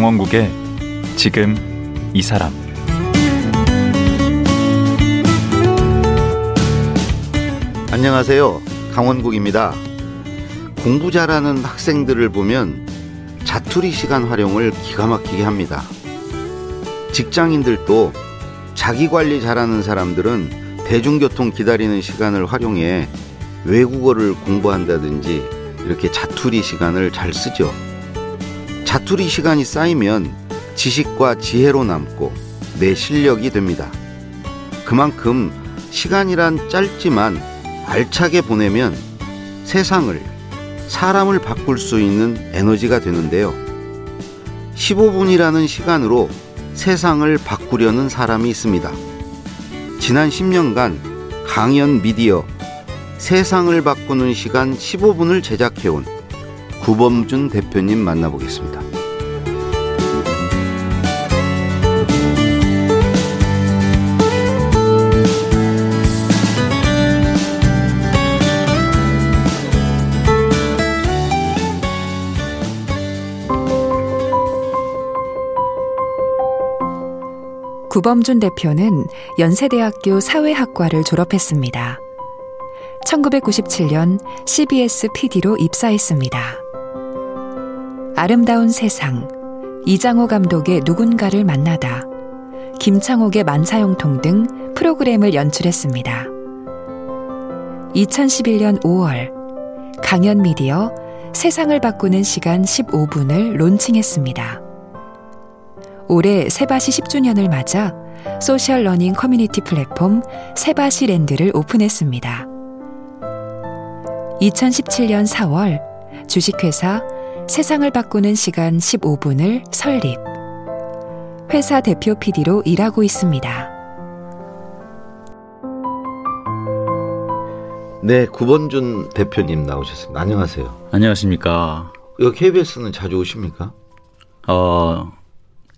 강원국의 지금 이 사람 안녕하세요. 강원국입니다. 공부 잘하는 학생들을 보면 자투리 시간 활용을 기가 막히게 합니다. 직장인들도 자기 관리 잘하는 사람들은 대중교통 기다리는 시간을 활용해 외국어를 공부한다든지 이렇게 자투리 시간을 잘 쓰죠. 자투리 시간이 쌓이면 지식과 지혜로 남고 내 실력이 됩니다. 그만큼 시간이란 짧지만 알차게 보내면 세상을, 사람을 바꿀 수 있는 에너지가 되는데요. 15분이라는 시간으로 세상을 바꾸려는 사람이 있습니다. 지난 10년간 강연 미디어 세상을 바꾸는 시간 15분을 제작해온 구범준 대표님 만나보겠습니다. 구범준 대표는 연세대학교 사회학과를 졸업했습니다. 1997년 CBS PD로 입사했습니다. 아름다운 세상, 이장호 감독의 누군가를 만나다, 김창옥의 만사형통 등 프로그램을 연출했습니다. 2011년 5월, 강연 미디어 세상을 바꾸는 시간 15분을 론칭했습니다. 올해 세바시 10주년을 맞아 social learning 커뮤니티 플랫폼 세바시 랜드를 오픈했습니다. 2017년 4월 주식회사 세상을 바꾸는 시간 15분을 설립. 회사 대표 PD로 일하고 있습니다. 네, 구본준 대표님 나오셨습니다. 안녕하세요. 안녕하십니까. 여기 KBS는 자주 오십니까? 어,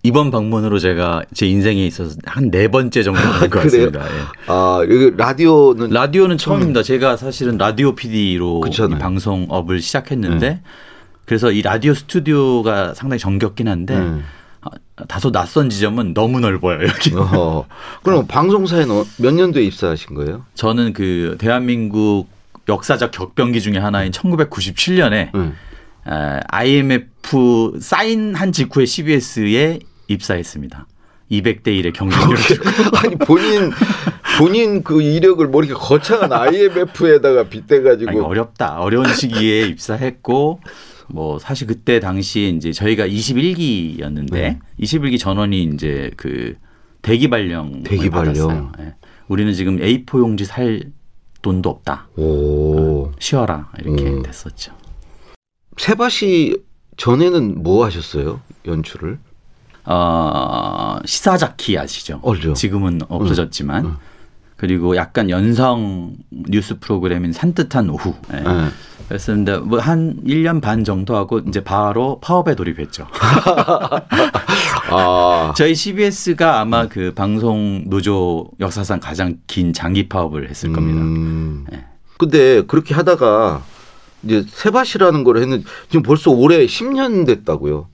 이번 방문으로 제가 제 인생에 있어서 한 네 번째 정도 된것 같습니다. 예. 아, 여기 라디오는 라디오는 처음입니다. 제가 사실은 라디오 PD로. 방송업을 시작했는데 네. 그래서 이 라디오 스튜디오가 상당히 정겹긴 한데 음. 아, 다소 낯선 지점은 너무 넓어요 여기. 어허. 그럼 방송사에는 몇 년도에 입사하신 거예요? 저는 그 대한민국 역사적 격변기 중에 하나인 1997년에 음. IMF 사인한 직후에 CBS에 입사했습니다. 200대 1의 경쟁률을 아니 본인 본인 그 이력을 뭐 이렇게 거창한 IMF에다가 빗대가지고 아니, 어렵다. 어려운 시기에 입사했고 뭐 사실 그때 당시에 이제 저희가 21기였는데 네. 21기 전원이 이제 그 대기 발령 대기 발령. 예. 우리는 지금 A4 용지 살 돈도 없다. 오 쉬어라 이렇게 음. 됐었죠. 세바시 전에는 뭐 하셨어요? 연출을? 어, 시사자키 아시죠? 알죠. 지금은 없어졌지만 음. 그리고 약간 연성 뉴스 프로그램인 산뜻한 오후. 예. 네. 그랬었는데 뭐한 1년 반 정도 하고 이제 바로 파업에 돌입했죠. 아 저희 CBS가 아마 그 방송 노조 역사상 가장 긴 장기 파업을 했을 겁니다. 음. 네. 근데 그렇게 하다가 이제 세바시라는 걸 했는데 지금 벌써 올해 10년 됐다고요.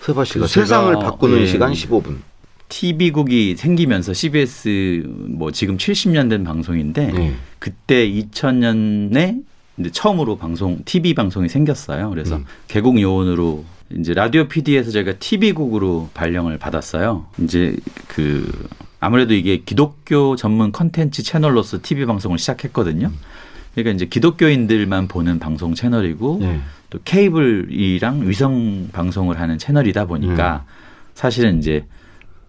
세바시가 그 제가, 세상을 바꾸는 예. 시간 15분. TV국이 생기면서 CBS 뭐 지금 70년 된 방송인데 네. 그때 2000년에 이제 처음으로 방송 TV 방송이 생겼어요. 그래서 음. 개국 요원으로 이제 라디오 PD에서 저희가 TV국으로 발령을 받았어요. 이제 그 아무래도 이게 기독교 전문 컨텐츠 채널로서 TV 방송을 시작했거든요. 그러니까 이제 기독교인들만 보는 방송 채널이고 네. 또 케이블이랑 위성 방송을 하는 채널이다 보니까 사실은 이제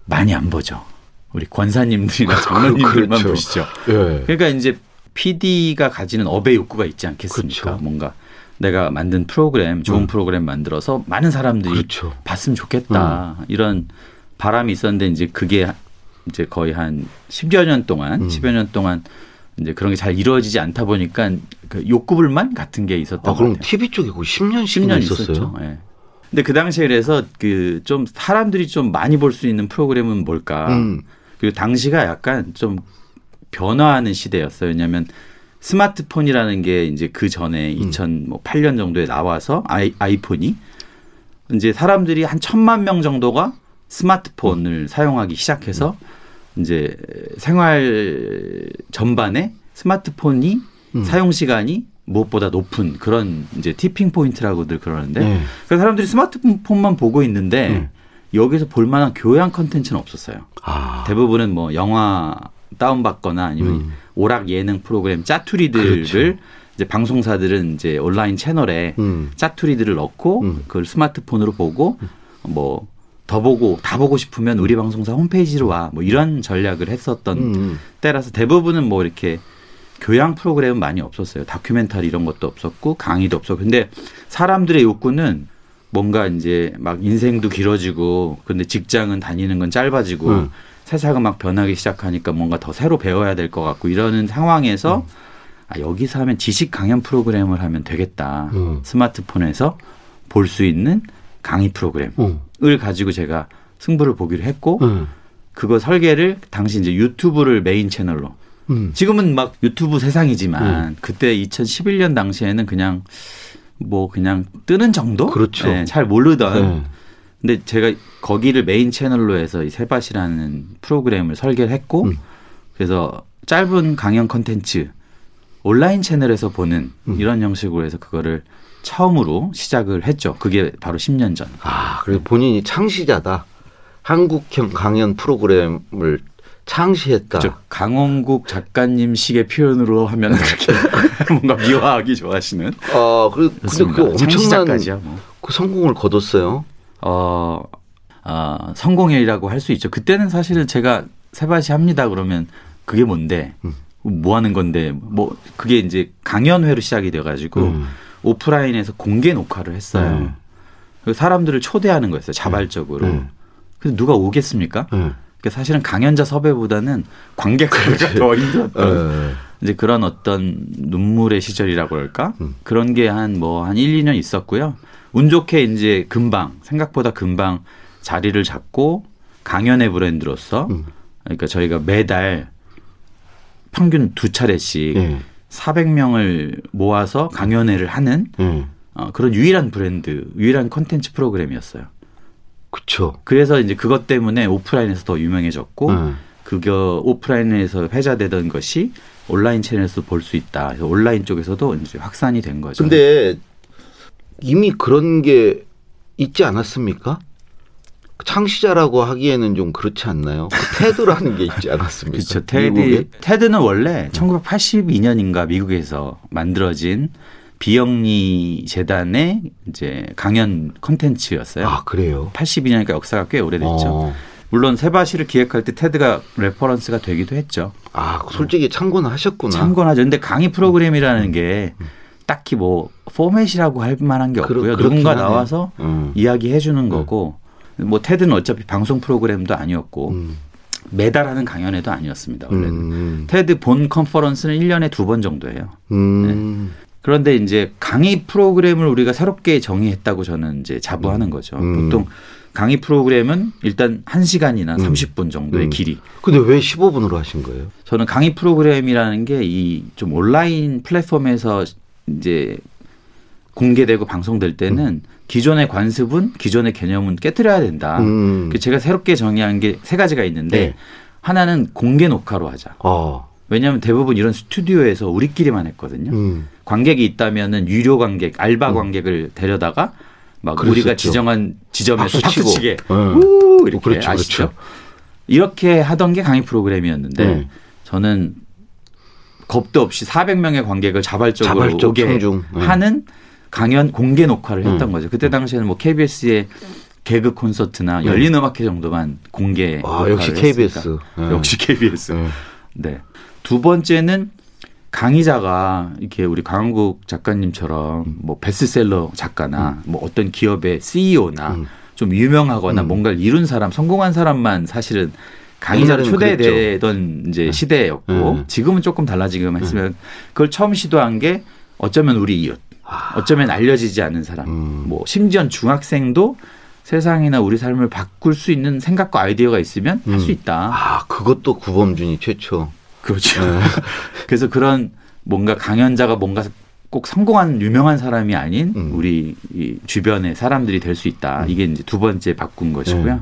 많이 안 보죠. 우리 권사님들이나 장로님들만 그렇죠. 보시죠. 예. 그러니까 이제 PD가 가지는 업의 욕구가 있지 않겠습니까? 그렇죠. 뭔가 내가 만든 프로그램, 좋은 음. 프로그램 만들어서 많은 사람들이 그렇죠. 봤으면 좋겠다. 음. 이런 바람이 있었는데 이제 그게 이제 거의 한 10여 년 동안, 음. 10여 년 동안 이제 그런 게 잘 이루어지지 않다 보니까 그 욕구불만 같은 게 있었던 아것 그럼 같아요. TV 쪽에 거의 10년 10년 있었어요. 예. 근데 그 당시에 그래서 그 좀 사람들이 좀 많이 볼 수 있는 프로그램은 뭘까? 음. 그리고 당시가 약간 좀 변화하는 시대였어요. 왜냐하면 스마트폰이라는 게 이제 그 전에 음. 2008년 정도에 나와서 아이, 아이폰이 이제 사람들이 한 천만 명 정도가 스마트폰을 사용하기 시작해서 이제 생활 전반에 스마트폰이 음. 사용 시간이 무엇보다 높은 그런 이제 tipping point라고들 그러는데 네. 그래서 사람들이 스마트폰만 보고 있는데 음. 여기서 볼 만한 교양 컨텐츠는 없었어요. 아. 대부분은 뭐 영화 다운받거나 아니면 음. 오락 예능 프로그램 짜투리들을 그렇죠. 이제 방송사들은 이제 온라인 채널에 음. 짜투리들을 넣고 음. 그걸 스마트폰으로 보고 뭐 더 보고 다 보고 싶으면 우리 방송사 홈페이지로 와 뭐 이런 전략을 했었던 음. 때라서 대부분은 뭐 이렇게 교양 프로그램은 많이 없었어요. 다큐멘터리 이런 것도 없었고 강의도 없었고 근데 사람들의 욕구는 뭔가 이제 막 인생도 길어지고 근데 직장은 다니는 건 짧아지고 음. 세상은 막 변하기 시작하니까 뭔가 더 새로 배워야 될 것 같고 이러는 상황에서 아, 여기서 하면 지식 강연 프로그램을 하면 되겠다. 음. 스마트폰에서 볼 수 있는 강의 프로그램을 어. 가지고 제가 승부를 보기로 했고 음. 그거 설계를 당시 이제 유튜브를 메인 채널로 음. 지금은 막 유튜브 세상이지만 그때 2011년 당시에는 그냥 뭐 그냥 뜨는 정도? 그렇죠. 네, 잘 모르던. 네. 근데 제가 거기를 메인 채널로 해서 이 세바시라는 프로그램을 설계를 했고 음. 그래서 짧은 강연 컨텐츠 온라인 채널에서 보는 음. 이런 형식으로 해서 그거를 처음으로 시작을 했죠. 그게 바로 10년 전. 아, 그리고 본인이 창시자다. 한국형 강연 프로그램을 창시했다. 저 강원국 작가님 식의 표현으로 하면 그렇게 뭔가 미화하기 좋아하시는. 아, 그래, 근데. 그 엄청난 뭐. 그 성공을 거뒀어요. 어, 어, 성공이라고 할 수 있죠. 그때는 사실은 제가 세바시 합니다 그러면 그게 뭔데? 음. 뭐 하는 건데? 뭐 그게 이제 강연회로 시작이 돼 가지고 음. 오프라인에서 공개 녹화를 했어요. 음. 사람들을 초대하는 거였어요. 자발적으로. 음. 그래서 누가 오겠습니까? 음. 그러니까 사실은 강연자 섭외보다는 관객 섭외가 더 힘들었던 예. 이제 그런 어떤 눈물의 시절이라고 그럴까? 음. 그런 게한뭐 한 1, 2년 있었고요. 운 좋게 이제 금방 생각보다 금방 자리를 잡고 강연의 브랜드로서 음. 그러니까 저희가 매달 평균 두 차례씩 예. 400명을 모아서 강연회를 하는 예. 어, 그런 유일한 브랜드, 유일한 콘텐츠 프로그램이었어요. 그쵸. 그래서 이제 그것 때문에 오프라인에서 더 유명해졌고 예. 그거 오프라인에서 회자되던 것이 온라인 채널에서 볼 수 있다. 그래서 온라인 쪽에서도 이제 확산이 된 거죠. 근데 이미 그런 게 있지 않았습니까? 창시자라고 하기에는 좀 그렇지 않나요? 그 테드라는 게 있지 않았습니까? 그렇죠. 테드? 테드는 원래 1982년인가 미국에서 만들어진 비영리 재단의 이제 강연 콘텐츠였어요. 아 그래요. 82년이니까 역사가 꽤 오래됐죠. 어. 물론 세바시를 기획할 때 테드가 reference가 되기도 했죠. 아 솔직히 참고는 하셨구나. 참고하죠. 근데 강의 프로그램이라는 게 딱히 뭐 포맷이라고 할 만한 게 없고요. 그렇긴 누군가 하네요. 나와서 음. 이야기해 주는 거고 뭐 테드는 어차피 방송 프로그램도 아니었고 음. 매달 하는 강연회도 아니었습니다. 원래는. 음. 테드 본 컨퍼런스는 1년에 두 번 정도예요. 음. 그런데 이제 강의 프로그램을 우리가 새롭게 정의했다고 저는 이제 자부하는 거죠. 음. 보통 강의 프로그램은 일단 1시간이나 음. 30분 정도의 음. 길이. 근데 왜 15분으로 하신 거예요? 저는 강의 프로그램이라는 게 이 좀 온라인 플랫폼에서 이제 공개되고 방송될 때는 기존의 관습은 기존의 개념은 깨뜨려야 된다. 음. 그 제가 새롭게 정의한 게 세 가지가 있는데 네. 하나는 공개 녹화로 하자. 어. 왜냐하면 대부분 이런 스튜디오에서 우리끼리만 했거든요. 음. 관객이 있다면은 유료 관객, 알바 관객을 데려다가 막 그랬었죠. 우리가 지정한 지점에서 박수 치고. 박수치게 응. 우 이렇게 그렇죠, 아시죠? 그렇죠. 이렇게 하던 게 강의 프로그램이었는데 네. 저는 겁도 없이 400명의 관객을 자발적으로 자발적 오게 청중. 네. 하는 강연 공개 녹화를 했던 음. 거죠. 그때 당시에는 뭐 KBS의 개그 콘서트나 열린 음악회 정도만 공개 아 역시. KBS. 네. 역시 KBS. 네. 네. 두 번째는 강의자가 이렇게 우리 강한국 작가님처럼 뭐 베스트셀러 작가나 뭐 어떤 기업의 CEO나 음. 좀 유명하거나 음. 뭔가를 이룬 사람, 성공한 사람만 사실은 강의자로 초대되던 이제 시대였고 네. 지금은 조금 달라지긴 했으면 그걸 처음 시도한 게 어쩌면 우리 이웃, 어쩌면 알려지지 않은 사람, 음. 뭐 심지어 중학생도 세상이나 우리 삶을 바꿀 수 있는 생각과 아이디어가 있으면 할수 음. 있다. 아 그것도 구범준이 최초. 그렇죠. 네. 그래서 그런 뭔가 강연자가 뭔가 꼭 성공한 유명한 사람이 아닌 음. 우리 이 주변의 사람들이 될 수 있다. 이게 이제 두 번째 바꾼 것이고요. 네.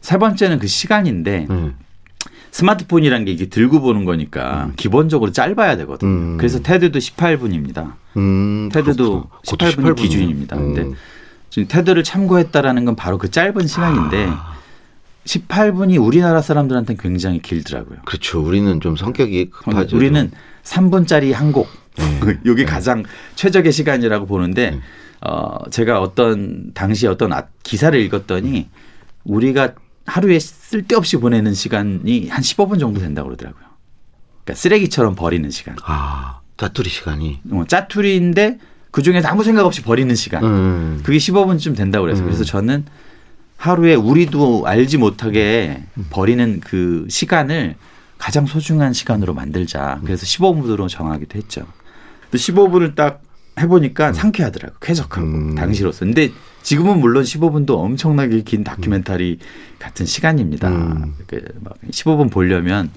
세 번째는 그 시간인데 네. 스마트폰이라는 게 이게 들고 보는 거니까 기본적으로 짧아야 되거든요. 음. 그래서 테드도 18분입니다. 음, 테드도 그렇구나. 18분 이 기준입니다. 근데 음. 지금 테드를 참고했다라는 건 바로 그 짧은 시간인데 아. 18분이 우리나라 사람들한테는 굉장히 길더라고요. 그렇죠. 우리는 좀 성격이 급하죠. 우리는 3분짜리 한 곡. 네. 이게 가장 최적의 시간이라고 보는데 네. 어 제가 어떤 당시 어떤 아- 기사를 읽었더니 우리가 하루에 쓸데없이 보내는 시간이 한 15분 정도 된다고 그러더라고요. 그러니까 쓰레기처럼 버리는 시간. 아 짜투리 시간이. 어, 짜투리인데 그 중에서 아무 생각 없이 버리는 시간. 음. 그게 15분쯤 된다고 그래서 음. 그래서 저는 하루에 우리도 알지 못하게 버리는 그 시간을 가장 소중한 시간으로 만들자. 그래서 15분으로 정하기도 했죠. 또 15분을 딱 해보니까 상쾌하더라고. 쾌적하고 음. 당시로서. 근데 지금은 물론 15분도 엄청나게 긴 다큐멘터리 같은 시간입니다. 음. 그막 15분 보려면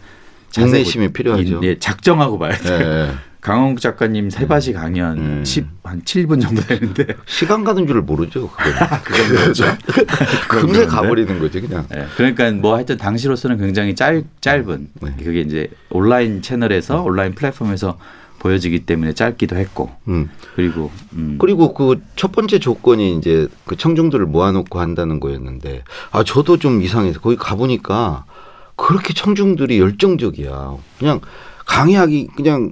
인내심이 보- 필요하죠. 예, 작정하고 봐야 돼요. 예. 강홍 작가님 세바시 강연 음. 10, 한 7분 정도 되는데 시간 가는 줄을 모르죠. 그거는. 그건 그렇죠. 금세 가버리는 거지 그냥. 네, 그러니까 뭐 하여튼 당시로서는 굉장히 짧, 짧은 네. 그게 이제 온라인 채널에서 온라인 플랫폼에서 보여지기 때문에 짧기도 했고 음. 그리고 음, 그리고 그 첫 번째 조건이 이제 그 청중들을 모아놓고 한다는 거였는데 아 저도 좀 이상해서 거기 가보니까 그렇게 청중들이 열정적이야. 그냥 강의하기 그냥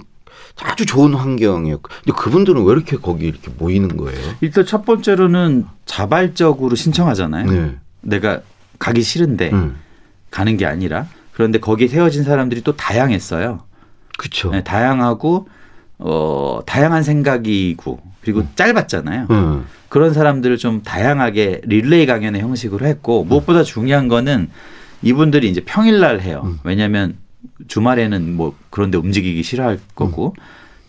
아주 좋은 환경이었고 근데 그분들은 왜 이렇게 거기 이렇게 모이는 거예요? 일단 첫 번째로는 자발적으로 신청하잖아요. 네. 내가 가기 싫은데 음. 가는 게 아니라 그런데 거기에 세워진 사람들이 또 다양했어요. 그렇죠. 네, 다양하고 어 다양한 생각이고 그리고 짧았잖아요. 음. 그런 사람들을 좀 다양하게 릴레이 강연의 형식으로 했고 무엇보다 중요한 거는 이분들이 이제 평일날 해요. 음. 왜냐하면 주말에는 뭐 그런데 움직이기 싫어할 거고 음.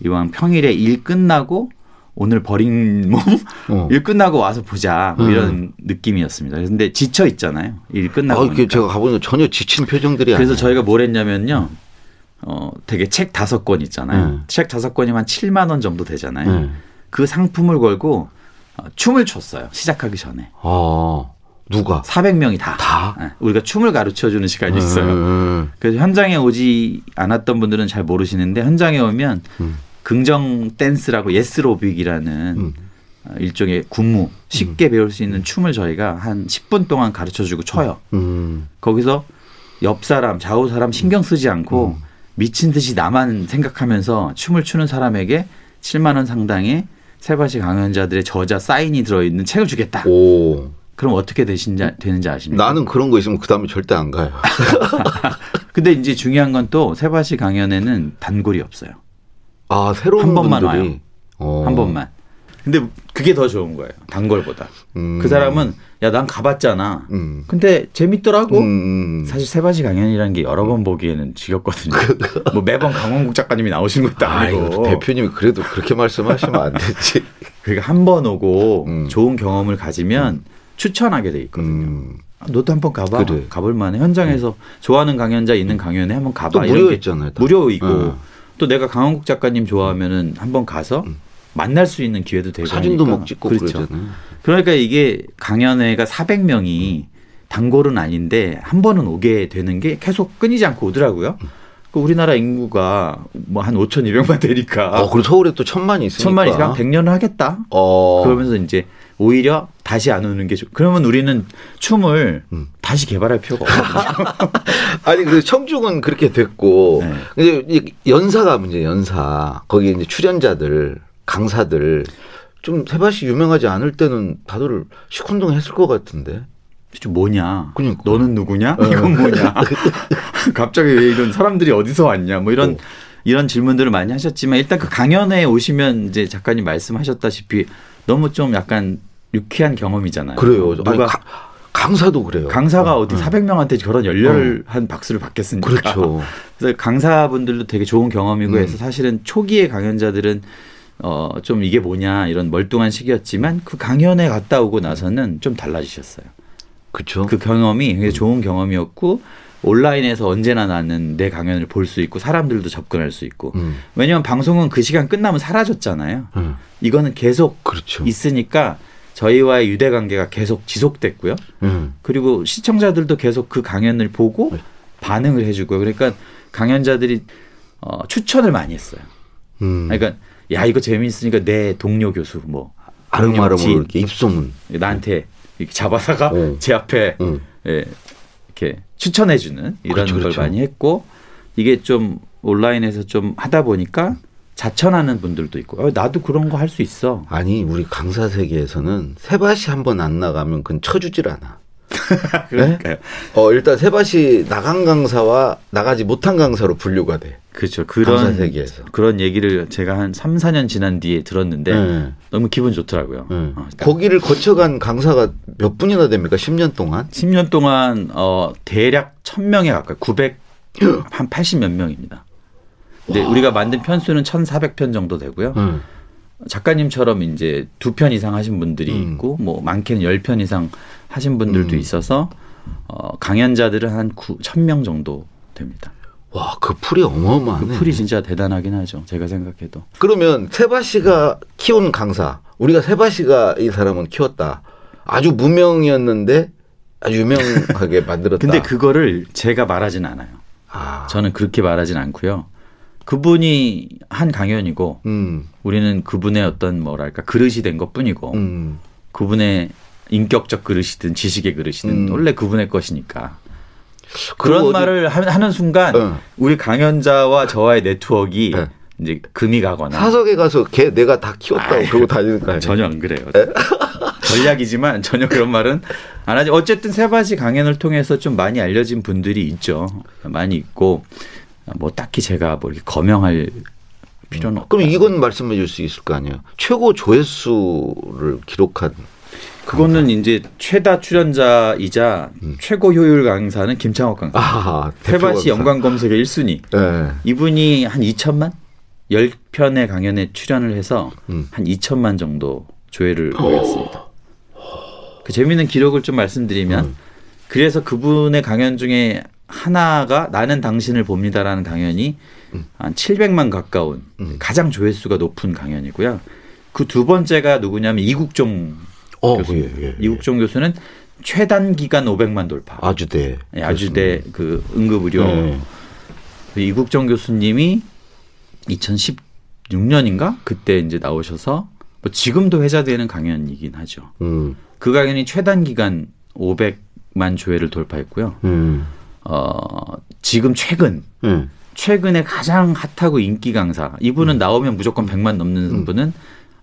이왕 평일에 일 끝나고 오늘 버린 몸 어. 일 끝나고 와서 보자 뭐 음. 이런 느낌이었습니다. 근데 지쳐 있잖아요. 일 끝나고 아. 제가 가보니까 전혀 지친 표정들이 그래서 아니에요. 저희가 뭘 했냐면요. 어 되게 책 다섯 권 있잖아요. 음. 책 다섯 권이면 한 7만 원 정도 되잖아요. 음. 그 상품을 걸고 어, 춤을 췄어요. 시작하기 전에. 아 누가 400명이 다. 다? 예, 우리가 춤을 가르쳐 주는 시간이 있어요. 음. 그래서 현장에 오지 않았던 분들은 잘 모르시는데 현장에 오면 음. 긍정 댄스라고 예스로빅이라는 음. 어, 일종의 군무 쉽게 배울 수 있는 춤을 저희가 한 10분 동안 가르쳐 주고 춰요. 음. 거기서 옆 사람, 좌우 사람 신경 쓰지 않고 미친 듯이 나만 생각하면서 춤을 추는 사람에게 7만 원 상당의 세바시 강연자들의 저자 사인이 들어있는 책을 주겠다. 오. 그럼 어떻게 되신지, 되는지 아십니까? 나는 그런 거 있으면 그 다음에 절대 안 가요. 근데 이제 중요한 건 또 세바시 강연에는 단골이 없어요. 아 새로운 한 번만 분들이 와요. 어. 한 번만. 근데 그게 더 좋은 거예요. 단골보다. 음. 그 사람은 야 난 가봤잖아. 음. 근데 재밌더라고. 음. 사실 세바시 강연이라는 게 여러 번 보기에는 지겹거든요. 뭐 매번 강원국 작가님이 나오시는 것도 아이고 아니고. 대표님이 그래도 그렇게 말씀하시면 안 되지. 그러니까 한 번 오고 음. 좋은 경험을 가지면 추천하게 돼 있거든요. 음. 아, 너도 한번 가봐. 그래. 가볼 만해. 현장에서 좋아하는 강연자 있는 강연에 한번 가봐. 또 이런 게 무료였잖아요. 다. 무료이고 어. 또 내가 강원국 작가님 좋아하면은 한번 가서 만날 수 있는 기회도 되고 사진도 하니까. 막 찍고 그렇죠. 그러잖아요. 그러니까 이게 강연회가 400명이 단골은 아닌데 한 번은 오게 되는 게 계속 끊이지 않고 오더라고요. 그 우리나라 인구가 뭐 한 5,200만 되니까 어, 그리고 서울에 또 천만이 있으니까. 천만 이상 100년을 하겠다. 어. 그러면서 이제 오히려 다시 안 오는 게 좋. 그러면 우리는 춤을 음. 다시 개발할 필요가 없거든요. 아니 그 청중은 그렇게 됐고 네. 근데 이 연사가 문제 연사 거기 이제 출연자들 강사들 좀 세바시 유명하지 않을 때는 다들 시큰둥 했을 것 같은데. 도대체 뭐냐? 그러니까. 너는 누구냐? 어. 이건 뭐냐? 갑자기 왜 이런 사람들이 어디서 왔냐? 뭐 이런 어. 이런 질문들을 많이 하셨지만 일단 그 강연회에 오시면 이제 작가님 말씀하셨다시피 너무 좀 약간 유쾌한 경험이잖아요. 그래요. 누가 아니, 가- 강사도 그래요. 강사가 어디 어. 400명한테 저런 열렬한 박수를 받겠습니까? 그렇죠. 그래서 강사분들도 되게 좋은 경험이고 음. 해서 사실은 초기의 강연자들은 어 좀 이게 뭐냐 이런 멀뚱한 시기였지만 그 강연에 갔다 오고 나서는 좀 달라지셨어요. 그렇죠. 그 경험이 굉장히 좋은 경험이었고 온라인에서 언제나 나는 내 강연을 볼 수 있고 사람들도 접근할 수 있고 음. 왜냐하면 방송은 그 시간 끝나면 사라졌잖아요. 음. 이거는 계속 그렇죠. 있으니까 저희와의 유대 관계가 계속 지속됐고요. 음. 그리고 시청자들도 계속 그 강연을 보고 네. 반응을 해주고요. 그러니까 강연자들이 어, 추천을 많이 했어요. 음. 그러니까 야 이거 재미있으니까 내 동료 교수 뭐. 이렇게 입소문. 나한테 이렇게 잡아다가 어. 제 앞에 음. 예, 이렇게 추천해주는 이런 그렇죠, 걸 그렇죠. 많이 했고 이게 좀 온라인에서 좀 하다 보니까 자천하는 분들도 있고 어, 나도 그런 거 할 수 있어. 아니 우리 강사 세계에서는 세바시 한번 안 나가면 그건 쳐주질 않아. 그러니까요. 어 일단 세바시 나간 강사와 나가지 못한 강사로 분류가 돼. 그렇죠. 강사 그런 세계에서. 그런 얘기를 제가 한 3, 4년 지난 뒤에 들었는데 네. 너무 기분 좋더라고요. 네. 어, 딱 거기를 거쳐간 강사가 몇 분이나 됩니까? 10년 동안? 10년 동안 어 대략 1000명에 가까이 900 한 80 몇 명입니다. 근데 우리가 만든 편수는 1,400편 정도 되고요. 응. 작가님처럼 이제 두 편 이상 하신 분들이 음. 있고 뭐 많게는 열 편 이상 하신 분들도 음. 있어서 어 강연자들은 한 9, 1000명 정도 됩니다. 와, 그 풀이 그 어마어마하네. 풀이 진짜 대단하긴 하죠. 제가 생각해도. 그러면 세바시가 키운 강사, 우리가 세바시가 이 사람은 키웠다. 아주 무명이었는데 아주 유명하게 만들었다. 근데 그거를 제가 말하진 않아요. 아, 저는 그렇게 말하진 않고요. 그분이 한 강연이고 음, 우리는 그분의 어떤 뭐랄까 그릇이 된 것뿐이고 음, 그분의 인격적 그릇이든 지식의 그릇이든 음. 원래 그분의 것이니까 그런 말을 하- 하는 순간 어. 우리 강연자와 저와의 네트워크가 네. 이제 금이 가거나 사석에 가서 걔 내가 다 키웠다고 아이, 그러고 다니는 거 아니에요? 전혀 안 그래요. 전략이지만 전혀 그런 말은 안 하지. 어쨌든 세바시 강연을 통해서 좀 많이 알려진 분들이 있죠. 많이 있고 뭐 딱히 제가 뭐 이렇게 거명할 필요는 없다. 그럼 이건 말씀해 줄 수 있을 거 아니에요? 최고 조회수를 기록한 그거는 이제 최다 출연자이자 최고 효율 강사는 김창욱 강사. 음. 아, 세바시 연관 검색의 1순위. 강사. 이분이 한 2천만? 10편의 강연에 출연을 해서 음. 한 2천만 정도 조회를 올렸습니다. 그 재미있는 기록을 좀 말씀드리면 음. 그래서 그분의 강연 중에 하나가 나는 당신을 봅니다라는 강연이 음. 한 700만 가까운 가장 조회수가 높은 강연이고요. 그 두 번째가 누구냐면 이국종 어, 교수. 예, 예, 예. 이국종 교수는 최단 기간 500만 돌파. 아주대. 예, 아주대 그 응급의료 네. 그 이국정 교수님이 2016년인가 그때 이제 나오셔서 뭐 지금도 회자되는 강연이긴 하죠. 음, 그 강연이 최단 기간 500만 조회를 돌파했고요. 음, 어 지금 최근 음. 최근에 가장 핫하고 인기 강사 이분은 나오면 무조건 100만 넘는 분은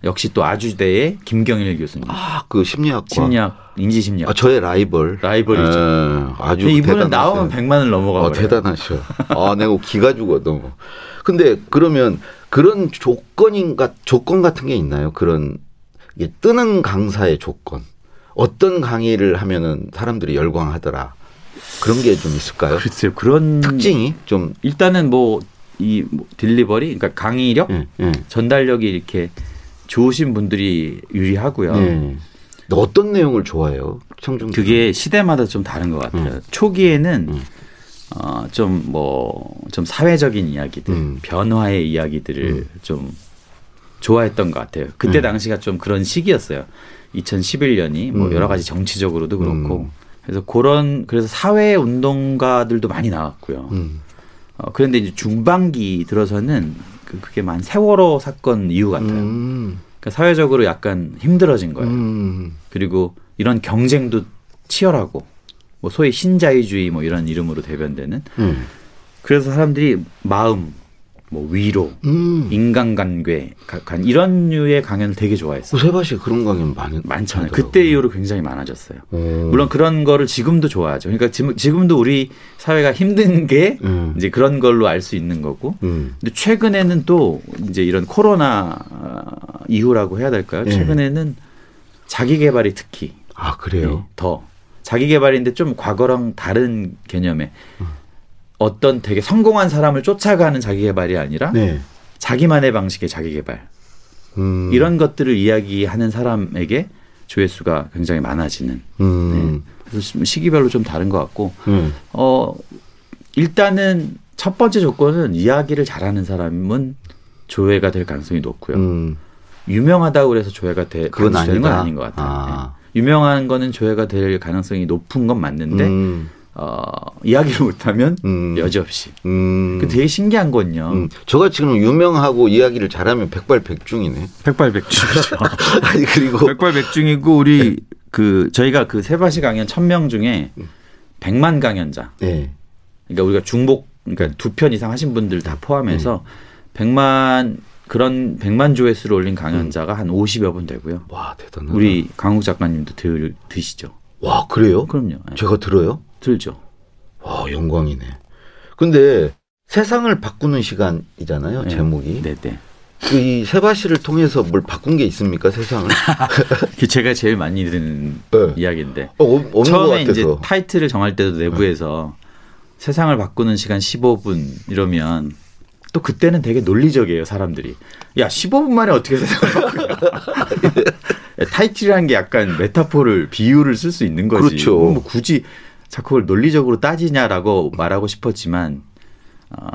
역시 또 아주대의 김경일 교수님. 아, 그 심리학과. 심리학 인지심리학 아, 저의 라이벌. 라이벌이죠. 예, 아주 이분은 대단하세요. 나오면 100만을 넘어가 어, 버려요. 대단하셔. 아, 내가 기가 죽어 너무. 근데 그러면 그런 조건인가 조건 같은 게 있나요? 그런 뜨는 강사의 조건. 어떤 강의를 하면은 사람들이 열광하더라. 그런 게 좀 있을까요? 글쎄요 그런 특징이 좀 일단은 뭐 이 딜리버리 그러니까 강의력 예, 예. 전달력이 이렇게 좋으신 분들이 유리하고요. 예. 근데 어떤 내용을 좋아해요? 청중 그게 시대마다 좀 다른 것 같아요. 초기에는 음. 어, 좀 뭐 좀 사회적인 이야기들, 음. 변화의 이야기들을 좀 좋아했던 것 같아요. 그때 음. 당시가 좀 그런 시기였어요. 2011년이 뭐 음. 여러 가지 정치적으로도 그렇고 음. 그래서 그런 그래서 사회 운동가들도 많이 나왔고요. 음. 어, 그런데 이제 중반기 들어서는 그, 그게 만 세월호 사건 이후 같아요. 음. 그러니까 사회적으로 약간 힘들어진 거예요. 음. 그리고 이런 경쟁도 치열하고 뭐 소위 신자유주의 뭐 이런 이름으로 대변되는 음. 그래서 사람들이 마음, 뭐 위로, 음. 인간관계, 가- 간 이런 류의 강연을 되게 좋아했어요. 구세바시 그런 강연 많이 많잖아요. 하더라고요. 그때 이후로 굉장히 많아졌어요. 오. 물론 그런 거를 지금도 좋아하죠. 그러니까 지금, 지금도 우리 사회가 힘든 게 음. 이제 그런 걸로 알 수 있는 거고. 음. 근데 최근에는 또 이제 이런 코로나 어, 이후라고 해야 될까요? 예. 최근에는 자기 개발이 특히 아 그래요. 예, 더 자기 개발인데 좀 과거랑 다른 개념의 어떤 되게 성공한 사람을 쫓아가는 자기 개발이 아니라 네. 자기만의 방식의 자기 개발 음. 이런 것들을 이야기하는 사람에게 조회수가 굉장히 많아지는 음. 그래서 시- 시기별로 좀 다른 것 같고 음. 어 일단은 첫 번째 조건은 이야기를 잘하는 사람은 조회가 될 가능성이 높고요. 음. 유명하다고 그래서 조회가 되, 그건 되는 건. 아닌 것 같아요. 아. 예. 유명한 거는 조회가 될 가능성이 높은 건 맞는데 음. 어, 이야기를 못하면 음. 여지없이. 음. 그 되게 신기한 건요. 음. 저가 지금 유명하고 이야기를 잘하면 백발백중이네. 백발백중이죠. 아니 그리고 백발백중이고 우리 그 저희가 그 세바시 강연 1000명 중에 100만 강연자. 네. 그러니까 우리가 중복 그러니까 두 편 이상 하신 분들 다 포함해서 100만 그런 100만 조회수를 올린 강연자가 한 50여 분 되고요. 와 대단하다. 우리 강욱 작가님도 들, 드시죠. 와 그래요? 그럼요. 예. 제가 들어요? 들죠. 와 영광이네. 근데 세상을 바꾸는 시간이잖아요. 네. 제목이. 네 네. 그이 세바시를 통해서 뭘 바꾼 게 있습니까 세상을? 그게 제가 제일 많이 듣는 네. 이야기인데 어, 처음에 이제. 타이틀을 정할 때도 내부에서 세상을 바꾸는 시간 15분 이러면 또 그때는 되게 논리적이에요 사람들이 야 15분 만에 어떻게 세상을 바꾸냐 타이틀이라는 게 약간 메타포를 비유를 쓸 수 있는 거지 그렇죠. 뭐 굳이 자꾸 그걸 논리적으로 따지냐라고 말하고 싶었지만 어,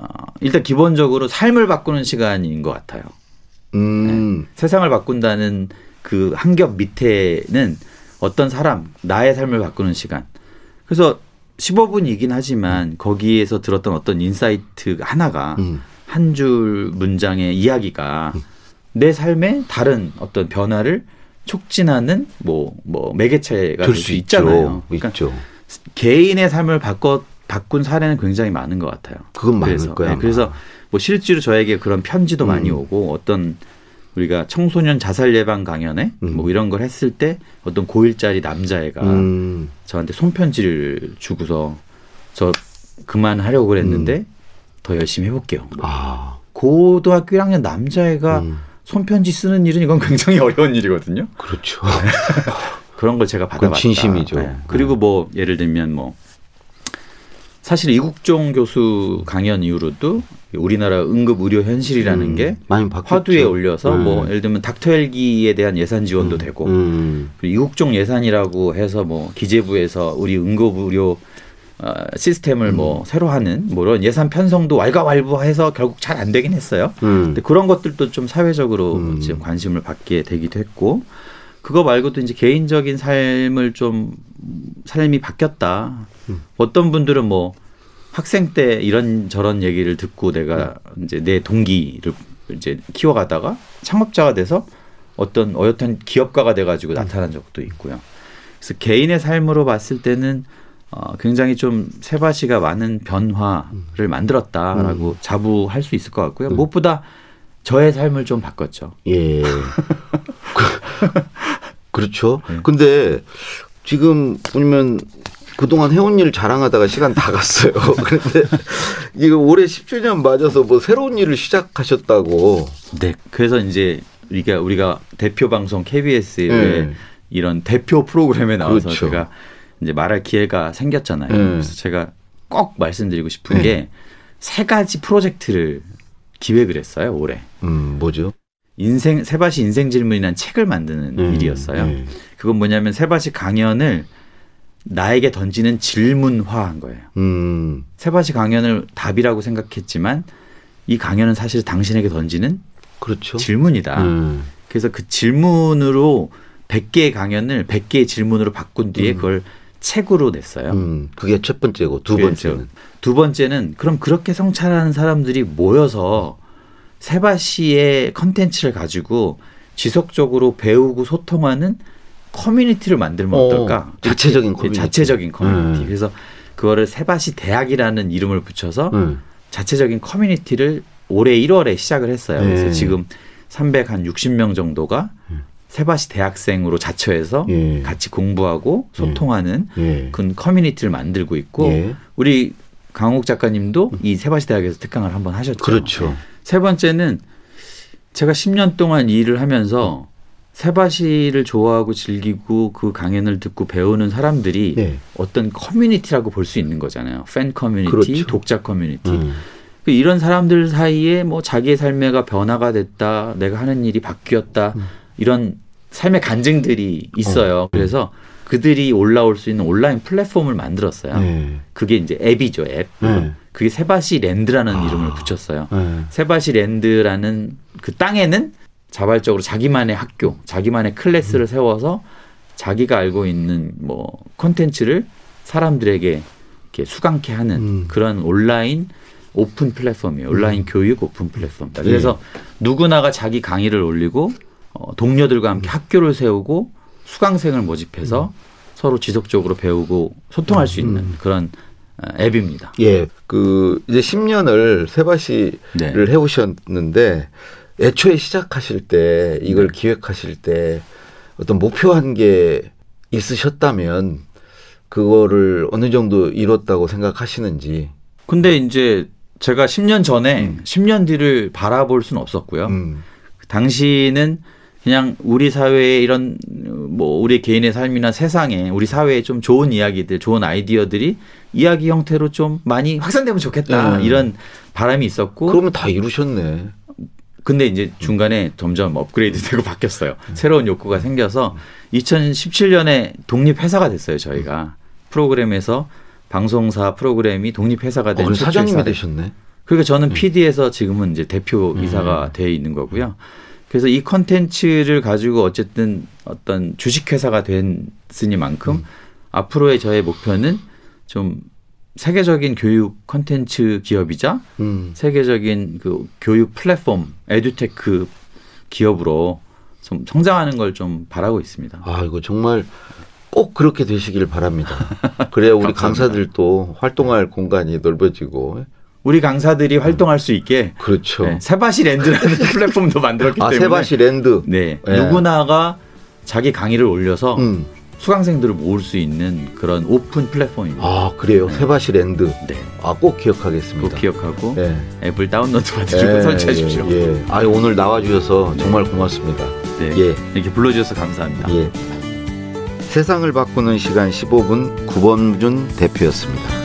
일단 기본적으로 삶을 바꾸는 시간인 것 같아요 음. 세상을 바꾼다는 그 한 겹 밑에는 어떤 사람, 나의 삶을 바꾸는 시간. 그래서 15분이긴 하지만 거기에서 들었던 어떤 insight 하나가 음. 한줄 문장의 이야기가 내 삶에 다른 어떤 변화를 촉진하는 뭐, 뭐 매개체가 될 수 있잖아요. 있죠. 그러니까 있죠. 개인의 삶을 바꿔 바꾼 사례는 굉장히 많은 것 같아요. 그건 많을 그래서, 거야. 네. 그래서 뭐 실제로 저에게 그런 편지도 많이 음. 오고 어떤 우리가 청소년 자살 예방 강연에 음. 뭐 이런 걸 했을 때 어떤 고1짜리 남자애가 음. 저한테 손편지를 주고서 저 그만하려고 그랬는데 더 열심히 해볼게요. 뭐 아. 고등학교 1학년 남자애가 음. 손편지 쓰는 일은 이건 굉장히 어려운 일이거든요. 그렇죠. 그런 걸 제가 받아봤다. 진심이죠. 네. 그리고 뭐 예를 들면 뭐 사실 이국종 교수 강연 이후로도 우리나라 응급 의료 현실이라는 음. 게. 화두에 올려서 네. 뭐 예를 들면 닥터 헬기에 대한 예산 지원도 되고 음. 그리고 이국종 예산이라고 해서 뭐 기재부에서 우리 응급 의료 어, 시스템을 뭐 새로 하는 뭐 이런 예산 편성도 왈가왈부해서 결국 잘 안 되긴 했어요. 음. 근데 그런 것들도 좀 사회적으로 음. 지금 관심을 받게 되기도 했고 그거 말고도 이제 개인적인 삶을 좀 삶이 바뀌었다. 음. 어떤 분들은 뭐 학생 때 이런 저런 얘기를 듣고 내가 이제 내 동기를 이제 키워가다가 창업자가 돼서 어떤 어엿한 기업가가 돼가지고 나타난 적도 있고요. 그래서 개인의 삶으로 봤을 때는 어, 굉장히 좀 세바시가 많은 변화를 만들었다라고 자부할 수 있을 것 같고요. 음. 무엇보다 저의 삶을 좀 바꿨죠. 예. 그- 그렇죠. 네. 근데 지금 보면 그동안 해온 일 자랑하다가 시간 다 갔어요. 그런데 이거 올해 10주년 맞아서 뭐 새로운 일을 시작하셨다고. 네. 그래서 이제 우리가 우리가 대표 방송 KBS의 네. 이런 대표 프로그램에 나와서 그렇죠. 제가 이제 말할 기회가 생겼잖아요. 네. 그래서 제가 꼭 말씀드리고 싶은 네. 게세 가지 프로젝트를 기획을 했어요 올해. 음, 뭐죠? 인생 세바시 인생 질문이라는 책을 만드는 음, 일이었어요. 네. 그건 뭐냐면 세바시 강연을 나에게 던지는 질문화한 거예요. 음, 세바시 강연을 답이라고 생각했지만 이 강연은 사실 당신에게 던지는 그렇죠. 질문이다. 음, 그래서 그 질문으로 100개의 강연을 100개의 질문으로 바꾼 뒤에 음. 그걸 책으로 냈어요. 음, 그게 첫 번째고 두 그래서 번째는. 두 번째는 그럼 그렇게 성찰하는 사람들이 모여서 세바시의 컨텐츠를 가지고 지속적으로 배우고 소통하는 커뮤니티를 만들면 어, 어떨까? 자체적인 이렇게 커뮤니티. 자체적인 커뮤니티. 음. 그래서 그거를 세바시 대학이라는 이름을 붙여서 음, 자체적인 커뮤니티를 올해 1월에 시작을 했어요. 네. 그래서 지금 360명 정도가 세바시 대학생으로 자처해서 예. 같이 공부하고 소통하는 예. 그 커뮤니티를 만들고 있고 예. 우리 강욱 작가님도 이 세바시 대학에서 특강을 한번 하셨죠. 그렇죠. 세 번째는 제가 10년 동안 이 일을 하면서 세바시를 좋아하고 즐기고 그 강연을 듣고 배우는 사람들이 예. 어떤 커뮤니티라고 볼 수 있는 거잖아요. 팬 커뮤니티, 그렇죠. 독자 커뮤니티. 음, 그 이런 사람들 사이에 뭐 자기의 삶에가 변화가 됐다, 내가 하는 일이 바뀌었다, 음. 이런 삶의 간증들이 있어요. 그래서 그들이 올라올 수 있는 온라인 플랫폼을 만들었어요. 네. 그게 이제 앱이죠, 앱. 네. 그게 세바시 랜드라는 아. 이름을 붙였어요. 네. 세바시 랜드라는 그 땅에는 자발적으로 자기만의 학교, 자기만의 클래스를 세워서 자기가 알고 있는 뭐 콘텐츠를 사람들에게 이렇게 수강케 하는 음. 그런 온라인 오픈 플랫폼이에요. 온라인 교육 오픈 플랫폼. 예. 그래서 누구나가 자기 강의를 올리고 어, 동료들과 함께 학교를 세우고 수강생을 모집해서 서로 지속적으로 배우고 소통할 수 있는 그런 어, 앱입니다. 예, 그 이제 10년을 세바시를 네. 해 오셨는데 애초에 시작하실 때 이걸 기획하실 때 어떤 목표한 게 있으셨다면 그거를 어느 정도 이뤘다고 생각하시는지. 근데 이제 제가 10년 전에 10년 뒤를 바라볼 수는 없었고요. 음. 당시는 그냥 우리 사회의 이런 뭐 우리 개인의 삶이나 세상에 우리 사회에 좀 좋은 이야기들, 좋은 아이디어들이 이야기 형태로 좀 많이 확산되면 좋겠다 네. 이런 바람이 있었고 그러면 다 이루셨네. 근데 이제 중간에 점점 업그레이드되고 바뀌었어요. 새로운 욕구가 생겨서 2017년에 독립 회사가 됐어요. 저희가 프로그램에서 방송사 프로그램이 독립 회사가 어, 된 최초 사장님이 회사를- 되셨네. 그러니까 저는 PD에서 지금은 이제 대표 이사가 돼 있는 거고요. 그래서 이 컨텐츠를 가지고 어쨌든 어떤 주식회사가 됐으니만큼 앞으로의 저의 목표는 좀 세계적인 교육 컨텐츠 기업이자 음. 세계적인 그 교육 플랫폼 에듀테크 기업으로 좀 성장하는 걸 좀 바라고 있습니다. 아, 이거 정말 꼭 그렇게 되시길 바랍니다. 그래야 우리. 강사들도 활동할 공간이 넓어지고. 우리 강사들이 활동할 수 있게 그렇죠. 네, 세바시 랜드라는 플랫폼도 만들었기 아, 때문에 세바시 랜드. 네, 예. 누구나가 자기 강의를 올려서 음. 수강생들을 모을 수 있는 그런 오픈 플랫폼입니다. 아, 그래요. 세바시 랜드. 네, 아, 꼭 기억하겠습니다. 꼭 기억하고 예. 앱을 다운로드 받으시고 예, 설치하십시오. 예, 예. 아, 오늘 나와주셔서 정말 고맙습니다. 네, 예. 이렇게 불러주셔서 감사합니다. 예. 세상을 바꾸는 시간 15분 구범준 대표였습니다.